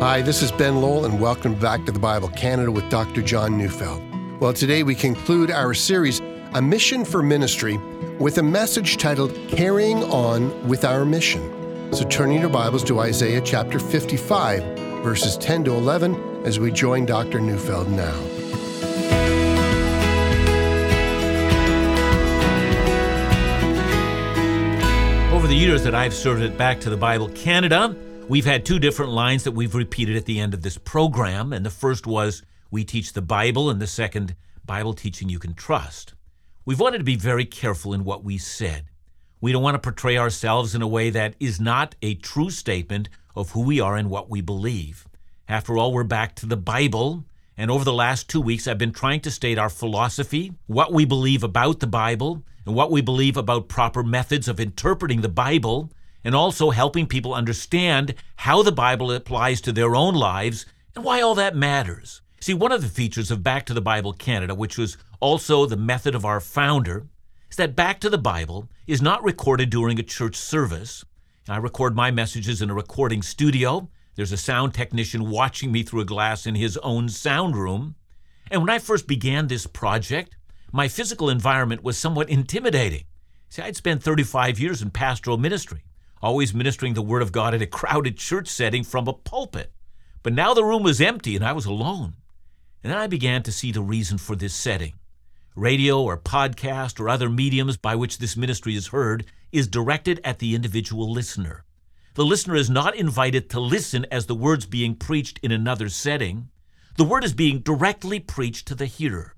Hi, this is Ben Lowell, and welcome back to the Bible Canada with Dr. John Neufeld. Well, today we conclude our series, A Mission for Ministry, with a message titled Carrying On with Our Mission. So turn your Bibles to Isaiah chapter 55, verses 10 to 11, as we join Dr. Neufeld now. Over the years that I've served at Back to the Bible Canada, we've had two different lines that we've repeated at the end of this program. And the first was, We teach the Bible, and the second, Bible teaching you can trust. We've wanted to be very careful in what we said. We don't want to portray ourselves in a way that is not a true statement of who we are and what we believe. After all, we're back to the Bible, and over the last two weeks, I've been trying to state our philosophy, what we believe about the Bible, and what we believe about proper methods of interpreting the Bible, and also helping people understand how the Bible applies to their own lives and why all that matters. See, one of the features of Back to the Bible Canada, which was also the method of our founder, is that Back to the Bible is not recorded during a church service. I record my messages in a recording studio. There's a sound technician watching me through a glass in his own sound room. And when I first began this project, my physical environment was somewhat intimidating. See, I'd spent 35 years in pastoral ministry, always ministering the Word of God in a crowded church setting from a pulpit. But now the room was empty and I was alone. And then I began to see the reason for this setting. Radio or podcast or other mediums by which this ministry is heard is directed at the individual listener. The listener is not invited to listen as the word's being preached in another setting. The word is being directly preached to the hearer.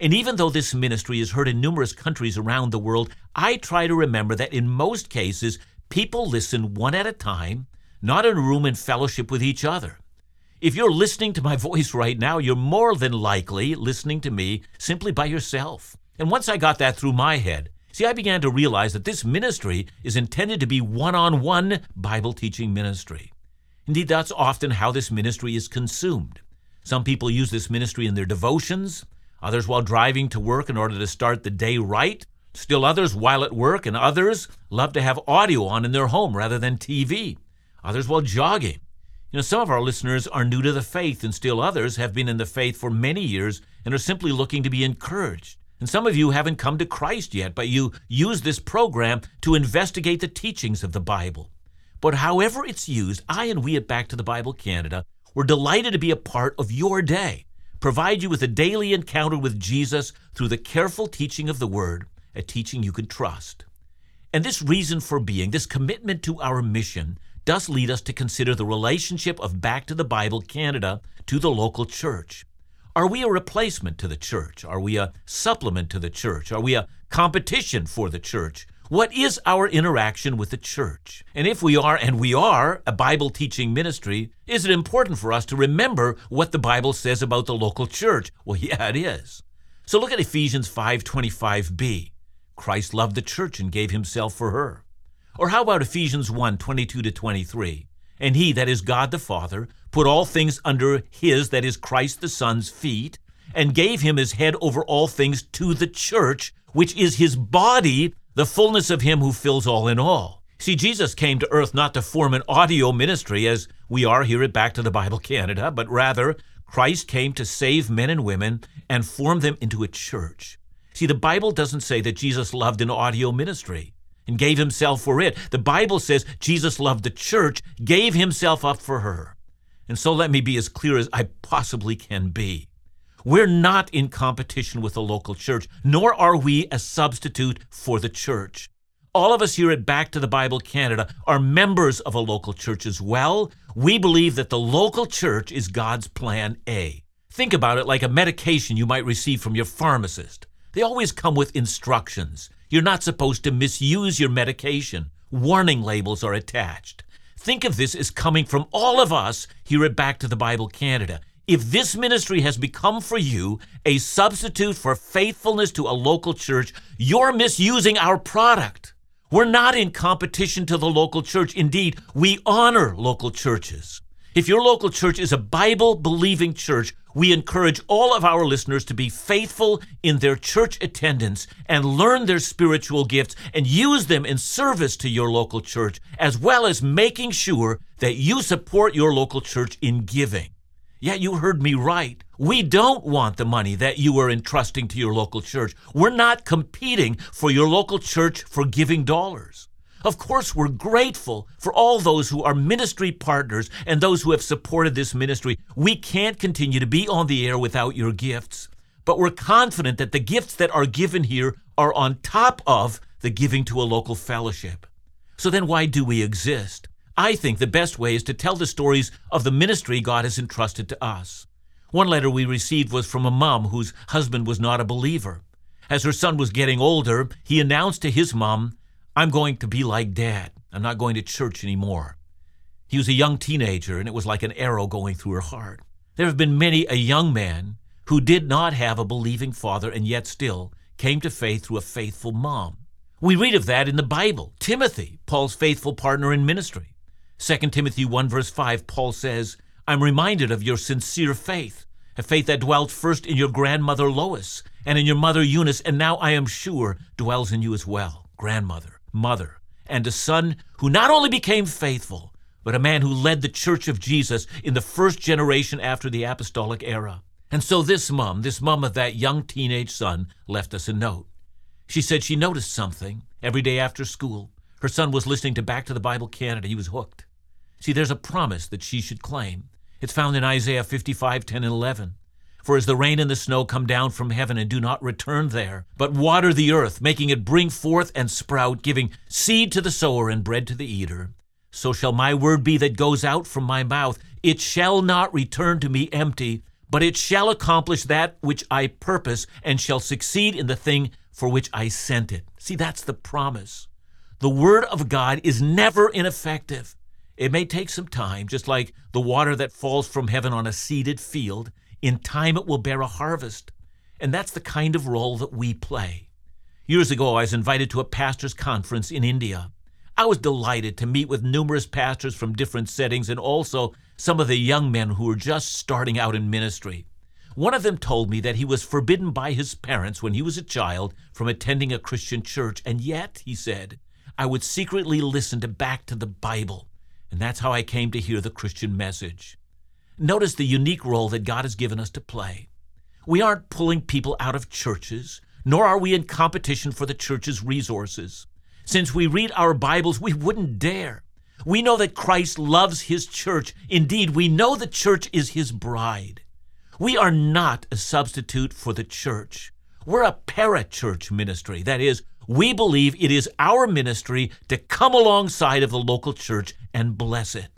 And even though this ministry is heard in numerous countries around the world, I try to remember that in most cases, people listen one at a time, not in a room in fellowship with each other. If you're listening to my voice right now, you're more than likely listening to me simply by yourself. And once I got that through my head, see, I began to realize that this ministry is intended to be one on one Bible teaching ministry. Indeed, that's often how this ministry is consumed. Some people use this ministry in their devotions, others while driving to work in order to start the day right, still others while at work, and others love to have audio on in their home rather than TV, others while jogging. You know, some of our listeners are new to the faith, and still others have been in the faith for many years and are simply looking to be encouraged. And some of you haven't come to Christ yet, but you use this program to investigate the teachings of the Bible. But however it's used, I and we at Back to the Bible Canada were delighted to be a part of your day, provide you with a daily encounter with Jesus through the careful teaching of the Word, a teaching you can trust. And this reason for being, this commitment to our mission, does lead us to consider the relationship of Back to the Bible Canada to the local church. Are we a replacement to the church? Are we a supplement to the church? Are we a competition for the church? What is our interaction with the church? And if we are, and we are, a Bible teaching ministry, is it important for us to remember what the Bible says about the local church? Well, yeah, it is. So look at Ephesians 5:25b. Christ loved the church and gave himself for her. Or how about Ephesians 1 22 to 23? And he, that is God the Father, put all things under his, that is Christ the Son's feet, and gave him his head over all things to the church, which is his body, the fullness of him who fills all in all. See, Jesus came to earth not to form an audio ministry as we are here at Back to the Bible Canada, but rather Christ came to save men and women and form them into a church. See, the Bible doesn't say that Jesus loved an audio ministry and gave himself for it. The Bible says Jesus loved the church, gave himself up for her. And so let me be as clear as I possibly can be. We're not in competition with the local church, nor are we a substitute for the church. All of us here at Back to the Bible Canada are members of a local church as well. We believe that the local church is God's plan A. Think about it like a medication you might receive from your pharmacist. They always come with instructions. You're not supposed to misuse your medication. Warning labels are attached. Think of this as coming from all of us here at Back to the Bible Canada. If this ministry has become for you a substitute for faithfulness to a local church, you're misusing our product. We're not in competition to the local church. Indeed, we honor local churches. If your local church is a Bible believing church, We encourage all of our listeners to be faithful in their church attendance and learn their spiritual gifts and use them in service to your local church, as well as making sure that you support your local church in giving. Yeah, you heard me right. We don't want the money that you are entrusting to your local church. We're not competing for your local church for giving dollars. Of course, we're grateful for all those who are ministry partners and those who have supported this ministry. We can't continue to be on the air without your gifts, but we're confident that the gifts that are given here are on top of the giving to a local fellowship. So then, why do we exist? I think the best way is to tell the stories of the ministry God has entrusted to us. One letter we received was from a mom whose husband was not a believer. As her son was getting older, he announced to his mom I'm going to be like dad. I'm not going to church anymore. He was a young teenager, and it was like an arrow going through her heart. There have been many a young man who did not have a believing father and yet still came to faith through a faithful mom. We read of that in the Bible. Timothy, Paul's faithful partner in ministry. 2 Timothy 1 verse 5, Paul says, I'm reminded of your sincere faith, a faith that dwelt first in your grandmother Lois and in your mother Eunice, and now I am sure dwells in you as well, grandmother mother, and a son who not only became faithful, but a man who led the church of Jesus in the first generation after the apostolic era. And so this mom, this mom of that young teenage son, left us a note. She said she noticed something every day after school. Her son was listening to Back to the Bible Canada. He was hooked. See, there's a promise that she should claim. It's found in Isaiah 55, 10 and 11. For as the rain and the snow come down from heaven and do not return there, but water the earth, making it bring forth and sprout, giving seed to the sower and bread to the eater, so shall my word be that goes out from my mouth. It shall not return to me empty, but it shall accomplish that which I purpose and shall succeed in the thing for which I sent it. See, that's the promise. The word of God is never ineffective. It may take some time, just like the water that falls from heaven on a seeded field. In time, it will bear a harvest. And that's the kind of role that we play. Years ago, I was invited to a pastor's conference in India. I was delighted to meet with numerous pastors from different settings and also some of the young men who were just starting out in ministry. One of them told me that he was forbidden by his parents when he was a child from attending a Christian church, and yet, he said, I would secretly listen to back to the Bible, and that's how I came to hear the Christian message. Notice the unique role that God has given us to play. We aren't pulling people out of churches, nor are we in competition for the church's resources. Since we read our Bibles, we wouldn't dare. We know that Christ loves his church. Indeed, we know the church is his bride. We are not a substitute for the church. We're a para-church ministry. That is, we believe it is our ministry to come alongside of the local church and bless it.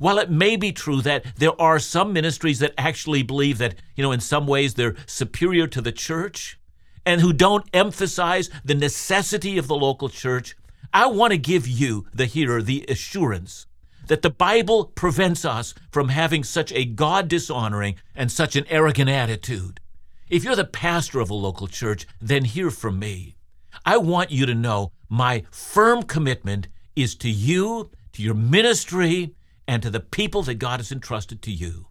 While it may be true that there are some ministries that actually believe that, you know, in some ways they're superior to the church and who don't emphasize the necessity of the local church, I want to give you, the hearer, the assurance that the Bible prevents us from having such a God dishonoring and such an arrogant attitude. If you're the pastor of a local church, then hear from me. I want you to know my firm commitment is to you, to your ministry, and to the people that God has entrusted to you.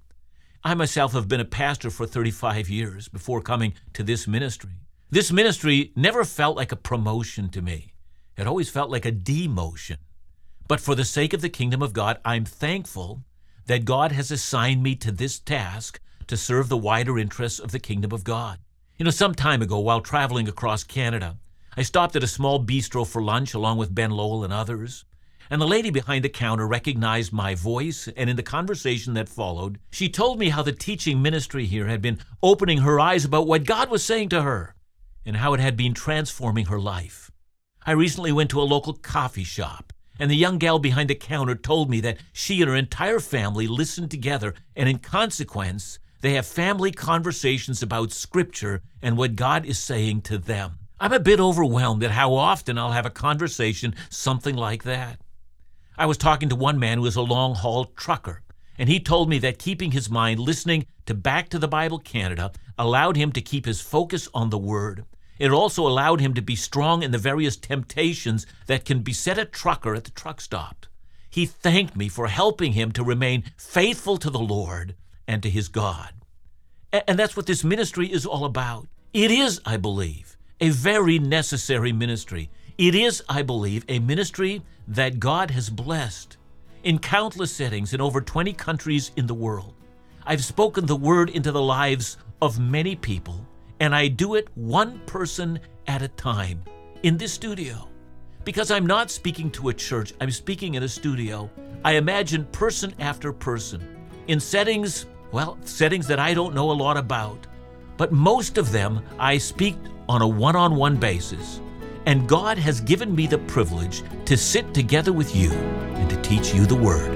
I myself have been a pastor for 35 years before coming to this ministry. This ministry never felt like a promotion to me. It always felt like a demotion. But for the sake of the kingdom of God, I'm thankful that God has assigned me to this task to serve the wider interests of the kingdom of God. You know, some time ago, while traveling across Canada, I stopped at a small bistro for lunch along with Ben Lowell and others and the lady behind the counter recognized my voice, and in the conversation that followed, she told me how the teaching ministry here had been opening her eyes about what God was saying to her and how it had been transforming her life. I recently went to a local coffee shop, and the young gal behind the counter told me that she and her entire family listened together, and in consequence, they have family conversations about Scripture and what God is saying to them. I'm a bit overwhelmed at how often I'll have a conversation something like that. I was talking to one man who is a long haul trucker, and he told me that keeping his mind listening to Back to the Bible Canada allowed him to keep his focus on the Word. It also allowed him to be strong in the various temptations that can beset a trucker at the truck stop. He thanked me for helping him to remain faithful to the Lord and to his God. And that's what this ministry is all about. It is, I believe, a very necessary ministry. It is, I believe, a ministry that God has blessed in countless settings in over 20 countries in the world. I've spoken the word into the lives of many people, and I do it one person at a time in this studio. Because I'm not speaking to a church, I'm speaking in a studio. I imagine person after person in settings, well, settings that I don't know a lot about. But most of them I speak on a one on one basis. And God has given me the privilege to sit together with you and to teach you the Word.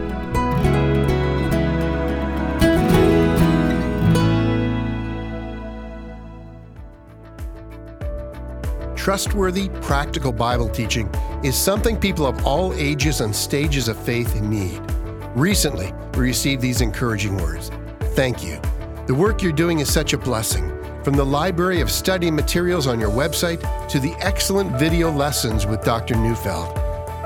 Trustworthy, practical Bible teaching is something people of all ages and stages of faith need. Recently, we received these encouraging words Thank you. The work you're doing is such a blessing. From the library of study materials on your website to the excellent video lessons with Dr. Neufeld.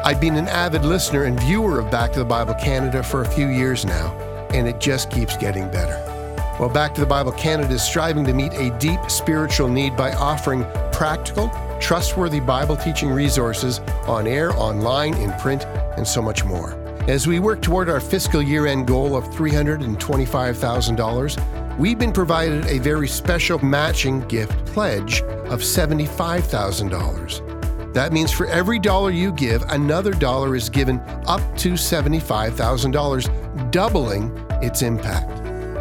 I've been an avid listener and viewer of Back to the Bible Canada for a few years now, and it just keeps getting better. Well, Back to the Bible Canada is striving to meet a deep spiritual need by offering practical, trustworthy Bible teaching resources on air, online, in print, and so much more. As we work toward our fiscal year end goal of $325,000, we've been provided a very special matching gift pledge of $75,000. That means for every dollar you give, another dollar is given up to $75,000, doubling its impact.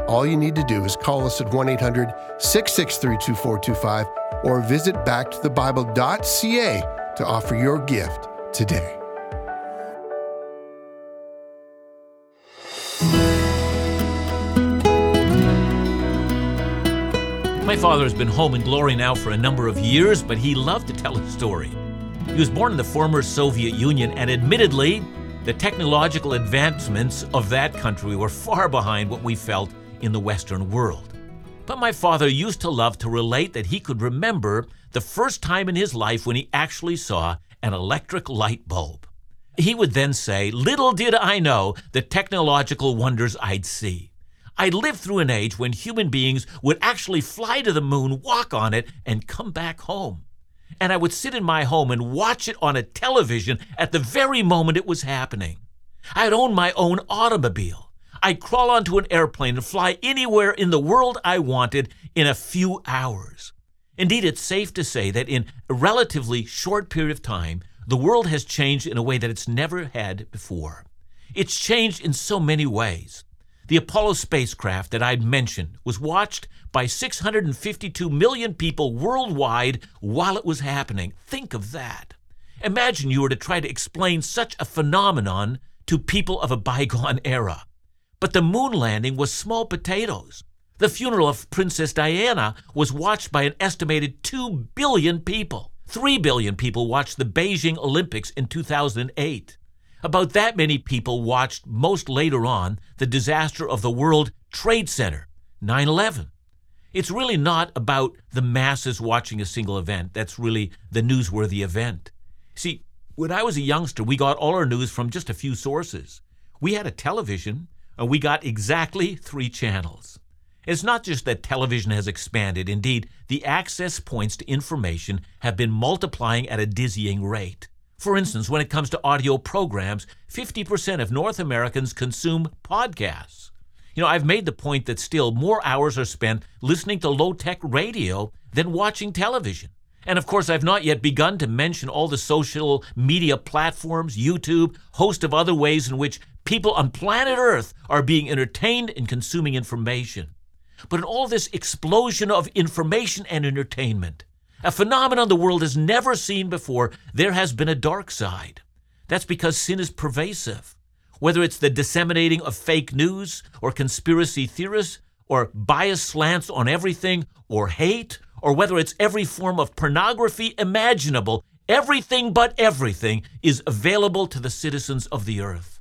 All you need to do is call us at 1 800 663 2425 or visit backtothebible.ca to offer your gift today. My father has been home in glory now for a number of years, but he loved to tell his story. He was born in the former Soviet Union, and admittedly, the technological advancements of that country were far behind what we felt in the Western world. But my father used to love to relate that he could remember the first time in his life when he actually saw an electric light bulb. He would then say, Little did I know the technological wonders I'd see. I lived through an age when human beings would actually fly to the moon, walk on it, and come back home. And I would sit in my home and watch it on a television at the very moment it was happening. I'd own my own automobile. I'd crawl onto an airplane and fly anywhere in the world I wanted in a few hours. Indeed, it's safe to say that in a relatively short period of time, the world has changed in a way that it's never had before. It's changed in so many ways. The Apollo spacecraft that I'd mentioned was watched by 652 million people worldwide while it was happening. Think of that. Imagine you were to try to explain such a phenomenon to people of a bygone era. But the moon landing was small potatoes. The funeral of Princess Diana was watched by an estimated 2 billion people. 3 billion people watched the Beijing Olympics in 2008. About that many people watched most later on the disaster of the World Trade Center, 9 11. It's really not about the masses watching a single event. That's really the newsworthy event. See, when I was a youngster, we got all our news from just a few sources. We had a television, and we got exactly three channels. It's not just that television has expanded. Indeed, the access points to information have been multiplying at a dizzying rate. For instance, when it comes to audio programs, 50% of North Americans consume podcasts. You know, I've made the point that still more hours are spent listening to low tech radio than watching television. And of course, I've not yet begun to mention all the social media platforms, YouTube, host of other ways in which people on planet Earth are being entertained and consuming information. But in all this explosion of information and entertainment, a phenomenon the world has never seen before. There has been a dark side. That's because sin is pervasive. Whether it's the disseminating of fake news or conspiracy theorists or biased slants on everything or hate, or whether it's every form of pornography imaginable, everything but everything is available to the citizens of the earth.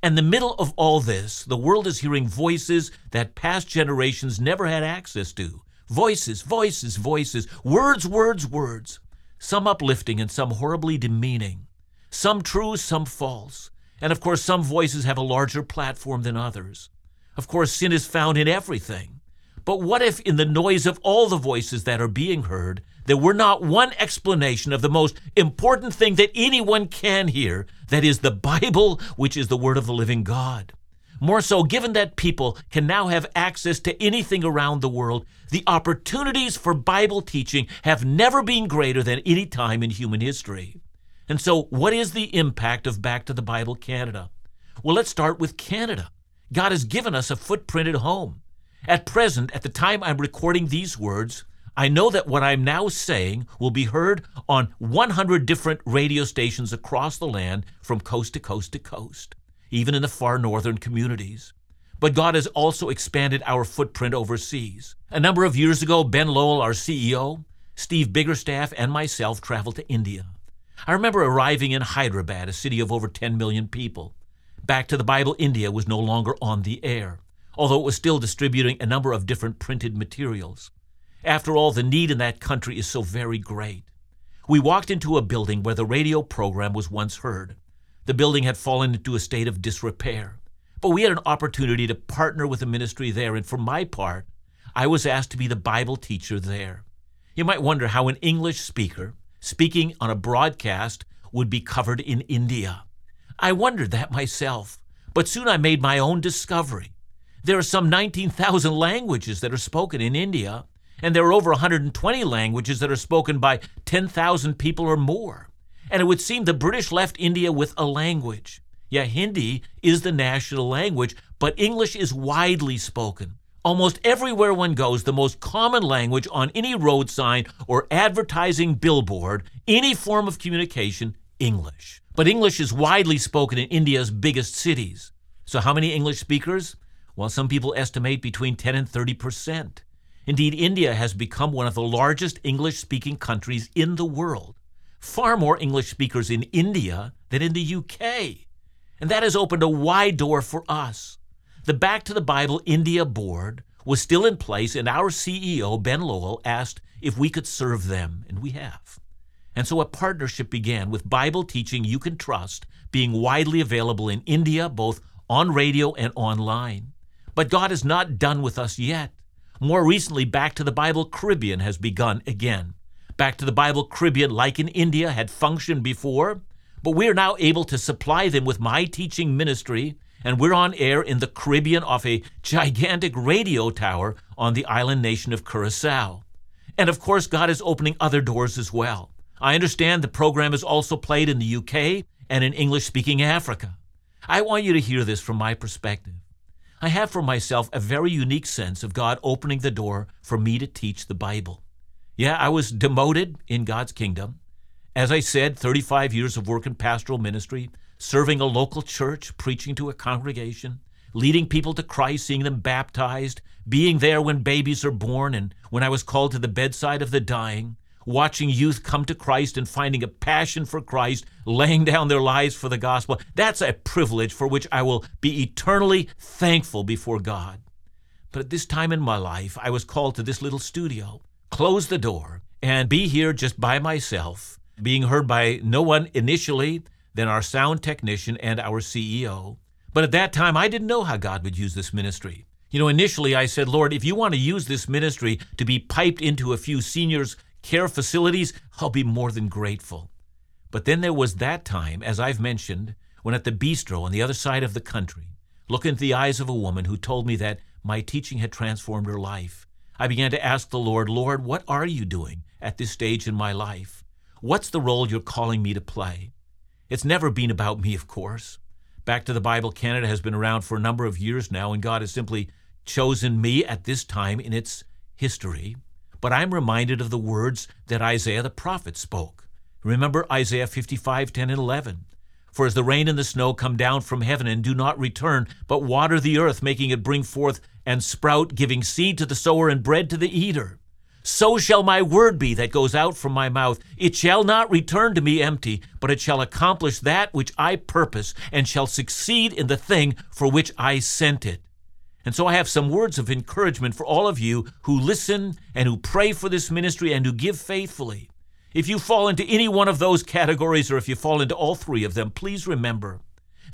In the middle of all this, the world is hearing voices that past generations never had access to. Voices, voices, voices, words, words, words. Some uplifting and some horribly demeaning. Some true, some false. And of course, some voices have a larger platform than others. Of course, sin is found in everything. But what if, in the noise of all the voices that are being heard, there were not one explanation of the most important thing that anyone can hear that is, the Bible, which is the Word of the living God? More so, given that people can now have access to anything around the world, the opportunities for Bible teaching have never been greater than any time in human history. And so, what is the impact of Back to the Bible Canada? Well, let's start with Canada. God has given us a footprint at home. At present, at the time I'm recording these words, I know that what I'm now saying will be heard on 100 different radio stations across the land from coast to coast to coast, even in the far northern communities. But God has also expanded our footprint overseas. A number of years ago, Ben Lowell, our CEO, Steve Biggerstaff, and myself traveled to India. I remember arriving in Hyderabad, a city of over 10 million people. Back to the Bible India was no longer on the air, although it was still distributing a number of different printed materials. After all, the need in that country is so very great. We walked into a building where the radio program was once heard. The building had fallen into a state of disrepair, but we had an opportunity to partner with the ministry there, and for my part, I was asked to be the Bible teacher there. You might wonder how an English speaker speaking on a broadcast would be covered in India. I wondered that myself, but soon I made my own discovery. There are some 19,000 languages that are spoken in India, and there are over 120 languages that are spoken by 10,000 people or more. And it would seem the British left India with a language. Yeah, Hindi is the national language, but English is widely spoken. Almost everywhere one goes, the most common language on any road sign or advertising billboard, any form of communication, English. But English is widely spoken in India's biggest cities. So, how many English speakers? Well, some people estimate between 10 and 30 percent. Indeed, India has become one of the largest English speaking countries in the world. Far more English speakers in India than in the UK. And that has opened a wide door for us. The Back to the Bible India board was still in place, and our CEO, Ben Lowell, asked if we could serve them, and we have. And so a partnership began with Bible teaching you can trust being widely available in India, both on radio and online. But God is not done with us yet. More recently, Back to the Bible Caribbean has begun again. Back to the Bible Caribbean, like in India, had functioned before, but we are now able to supply them with my teaching ministry and we're on air in the Caribbean off a gigantic radio tower on the island nation of Curacao. And of course, God is opening other doors as well. I understand the program is also played in the UK and in English speaking Africa. I want you to hear this from my perspective. I have for myself a very unique sense of God opening the door for me to teach the Bible. Yeah, I was demoted in God's kingdom. As I said, 35 years of work in pastoral ministry, serving a local church, preaching to a congregation, leading people to Christ, seeing them baptized, being there when babies are born, and when I was called to the bedside of the dying, watching youth come to Christ and finding a passion for Christ, laying down their lives for the gospel. That's a privilege for which I will be eternally thankful before God. But at this time in my life, I was called to this little studio, close the door, and be here just by myself, being heard by no one initially, then our sound technician, and our CEO. But at that time, I didn't know how God would use this ministry. You know, initially I said, Lord, if you want to use this ministry to be piped into a few seniors' care facilities, I'll be more than grateful. But then there was that time, as I've mentioned, when at the bistro on the other side of the country, looking into the eyes of a woman who told me that my teaching had transformed her life, I began to ask the Lord, Lord, what are you doing at this stage in my life? What's the role you're calling me to play? It's never been about me, of course. Back to the Bible Canada has been around for a number of years now, and God has simply chosen me at this time in its history. But I'm reminded of the words that Isaiah the prophet spoke. Remember Isaiah 55, 10 and 11. For as the rain and the snow come down from heaven and do not return, but water the earth, making it bring forth and sprout, giving seed to the sower and bread to the eater, so shall my word be that goes out from my mouth. It shall not return to me empty, but it shall accomplish that which I purpose, and shall succeed in the thing for which I sent it. And so I have some words of encouragement for all of you who listen and who pray for this ministry and who give faithfully. If you fall into any one of those categories, or if you fall into all three of them, please remember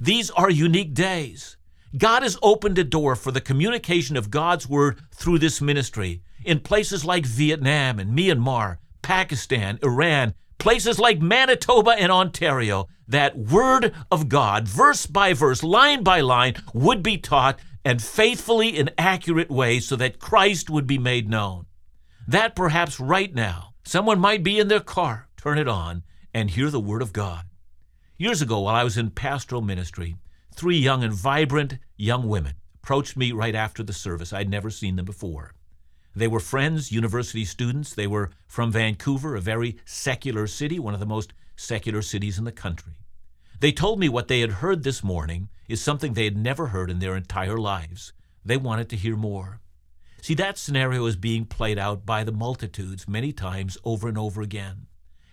these are unique days. God has opened a door for the communication of God's Word through this ministry in places like Vietnam and Myanmar, Pakistan, Iran, places like Manitoba and Ontario. That Word of God, verse by verse, line by line, would be taught and faithfully in accurate ways so that Christ would be made known. That perhaps right now, someone might be in their car, turn it on, and hear the Word of God. Years ago, while I was in pastoral ministry, three young and vibrant young women approached me right after the service. I'd never seen them before. They were friends, university students. They were from Vancouver, a very secular city, one of the most secular cities in the country. They told me what they had heard this morning is something they had never heard in their entire lives. They wanted to hear more. See, that scenario is being played out by the multitudes many times over and over again.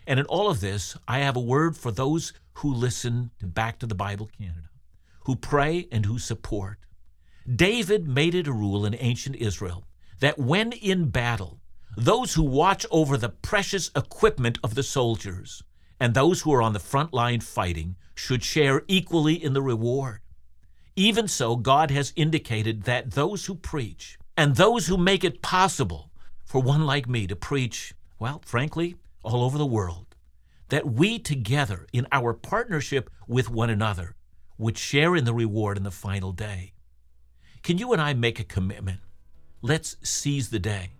And in all of this, I have a word for those who listen to Back to the Bible Canada, who pray and who support. David made it a rule in ancient Israel that when in battle, those who watch over the precious equipment of the soldiers and those who are on the front line fighting should share equally in the reward. Even so, God has indicated that those who preach and those who make it possible for one like me to preach, well, frankly, all over the world, that we together in our partnership with one another would share in the reward in the final day. Can you and I make a commitment? Let's seize the day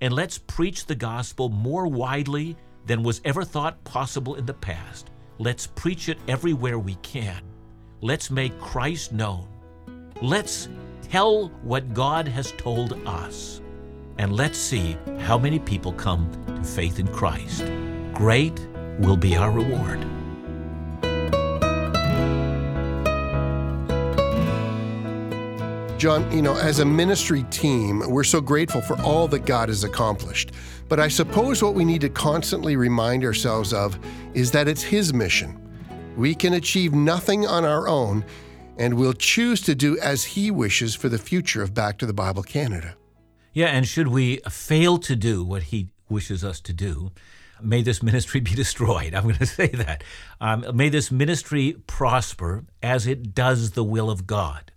and let's preach the gospel more widely than was ever thought possible in the past. Let's preach it everywhere we can. Let's make Christ known. Let's tell what God has told us. And let's see how many people come to faith in Christ. Great will be our reward. John, you know, as a ministry team, we're so grateful for all that God has accomplished. But I suppose what we need to constantly remind ourselves of is that it's His mission. We can achieve nothing on our own, and we'll choose to do as He wishes for the future of Back to the Bible Canada. Yeah, and should we fail to do what He wishes us to do, may this ministry be destroyed. I'm going to say that. Um, may this ministry prosper as it does the will of God,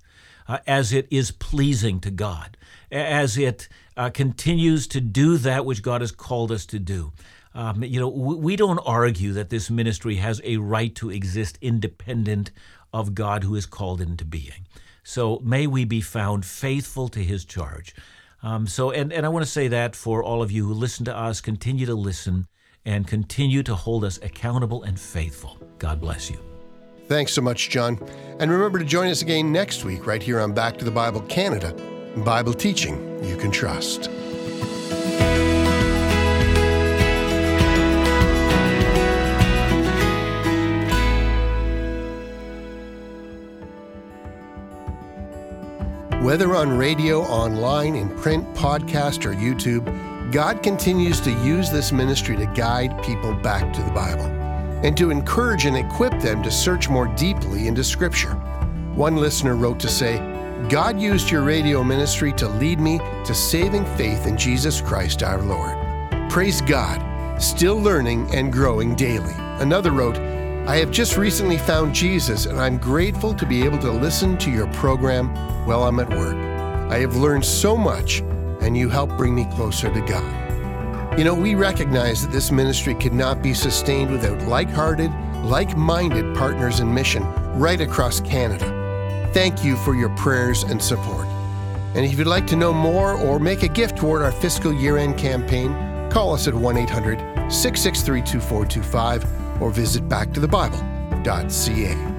uh, as it is pleasing to God, as it uh, continues to do that which God has called us to do. Um, you know, we don't argue that this ministry has a right to exist independent of God who is called into being. So may we be found faithful to his charge. Um, so, and, and I want to say that for all of you who listen to us, continue to listen and continue to hold us accountable and faithful. God bless you. Thanks so much, John. And remember to join us again next week, right here on Back to the Bible Canada Bible teaching you can trust. Whether on radio, online, in print, podcast, or YouTube, God continues to use this ministry to guide people back to the Bible and to encourage and equip them to search more deeply into Scripture. One listener wrote to say, God used your radio ministry to lead me to saving faith in Jesus Christ our Lord. Praise God, still learning and growing daily. Another wrote, I have just recently found Jesus and I'm grateful to be able to listen to your program while I'm at work. I have learned so much and you help bring me closer to God. You know, we recognize that this ministry could not be sustained without like hearted, like minded partners in mission right across Canada. Thank you for your prayers and support. And if you'd like to know more or make a gift toward our fiscal year end campaign, call us at 1 800 663 2425 or visit backtothebible.ca.